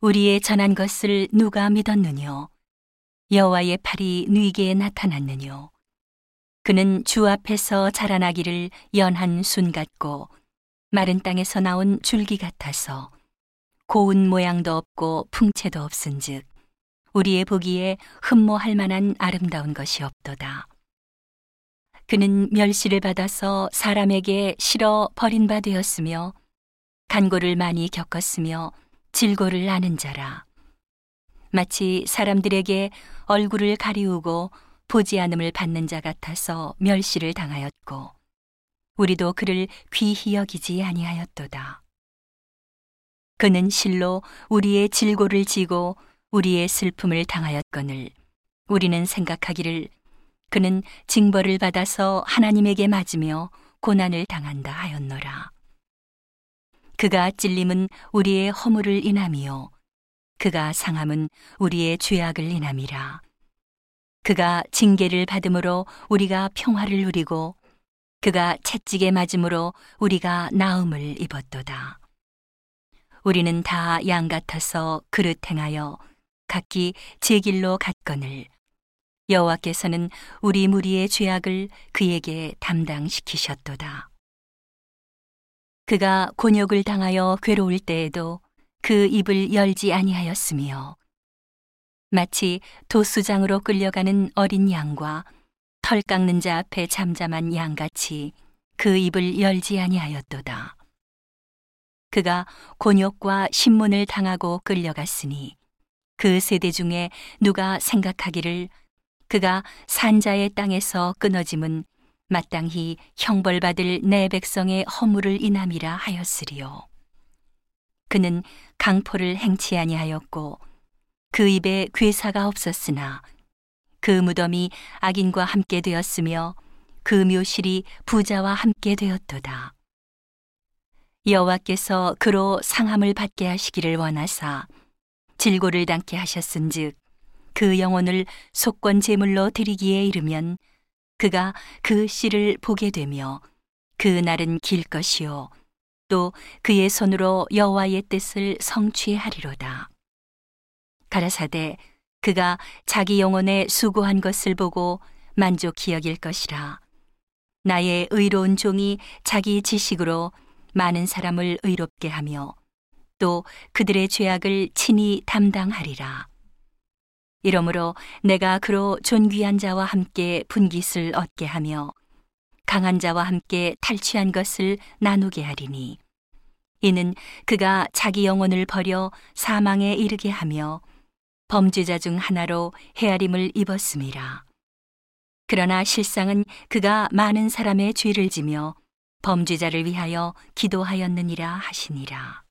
우리의 전한 것을 누가 믿었느뇨? 여호와의 팔이 누이게 나타났느뇨? 그는 주 앞에서 자라나기를 연한 순 같고 마른 땅에서 나온 줄기 같아서 고운 모양도 없고 풍채도 없은즉 우리의 보기에 흠모할 만한 아름다운 것이 없도다. 그는 멸시를 받아서 사람에게 실어 버린 바 되었으며 간고를 많이 겪었으며 질고를 아는 자라. 마치 사람들에게 얼굴을 가리우고 보지 않음을 받는 자 같아서 멸시를 당하였고 우리도 그를 귀히 여기지 아니하였도다. 그는 실로 우리의 질고를 지고 우리의 슬픔을 당하였거늘 우리는 생각하기를 그는 징벌을 받아서 하나님에게 맞으며 고난을 당한다 하였노라. 그가 찔림은 우리의 허물을 인함이요 그가 상함은 우리의 죄악을 인함이라. 그가 징계를 받음으로 우리가 평화를 누리고 그가 채찍에 맞음으로 우리가 나음을 입었도다. 우리는 다 양 같아서 그릇 행하여 각기 제 길로 갔거늘 여호와께서는 우리 무리의 죄악을 그에게 담당시키셨도다. 그가 곤욕을 당하여 괴로울 때에도 그 입을 열지 아니하였으며 마치 도수장으로 끌려가는 어린 양과 털 깎는 자 앞에 잠잠한 양같이 그 입을 열지 아니하였도다. 그가 곤욕과 신문을 당하고 끌려갔으니 그 세대 중에 누가 생각하기를 그가 산자의 땅에서 끊어짐은 마땅히 형벌받을 내 백성의 허물을 인함이라 하였으리요. 그는 강포를 행치 아니하였고 그 입에 괴사가 없었으나 그 무덤이 악인과 함께 되었으며 그 묘실이 부자와 함께 되었도다. 여호와께서 그로 상함을 받게 하시기를 원하사 질고를 당케 하셨은즉 그 영혼을 속권 제물로 드리기에 이르면 그가 그 씨를 보게 되며 그 날은 길 것이요 또 그의 손으로 여호와의 뜻을 성취하리로다. 가라사대 그가 자기 영혼에 수고한 것을 보고 만족히 여길 것이라. 나의 의로운 종이 자기 지식으로 많은 사람을 의롭게 하며 또 그들의 죄악을 친히 담당하리라. 이러므로 내가 그로 존귀한 자와 함께 분깃을 얻게 하며 강한 자와 함께 탈취한 것을 나누게 하리니 이는 그가 자기 영혼을 버려 사망에 이르게 하며 범죄자 중 하나로 헤아림을 입었음이라. 그러나 실상은 그가 많은 사람의 죄를 지며 범죄자를 위하여 기도하였느니라 하시니라.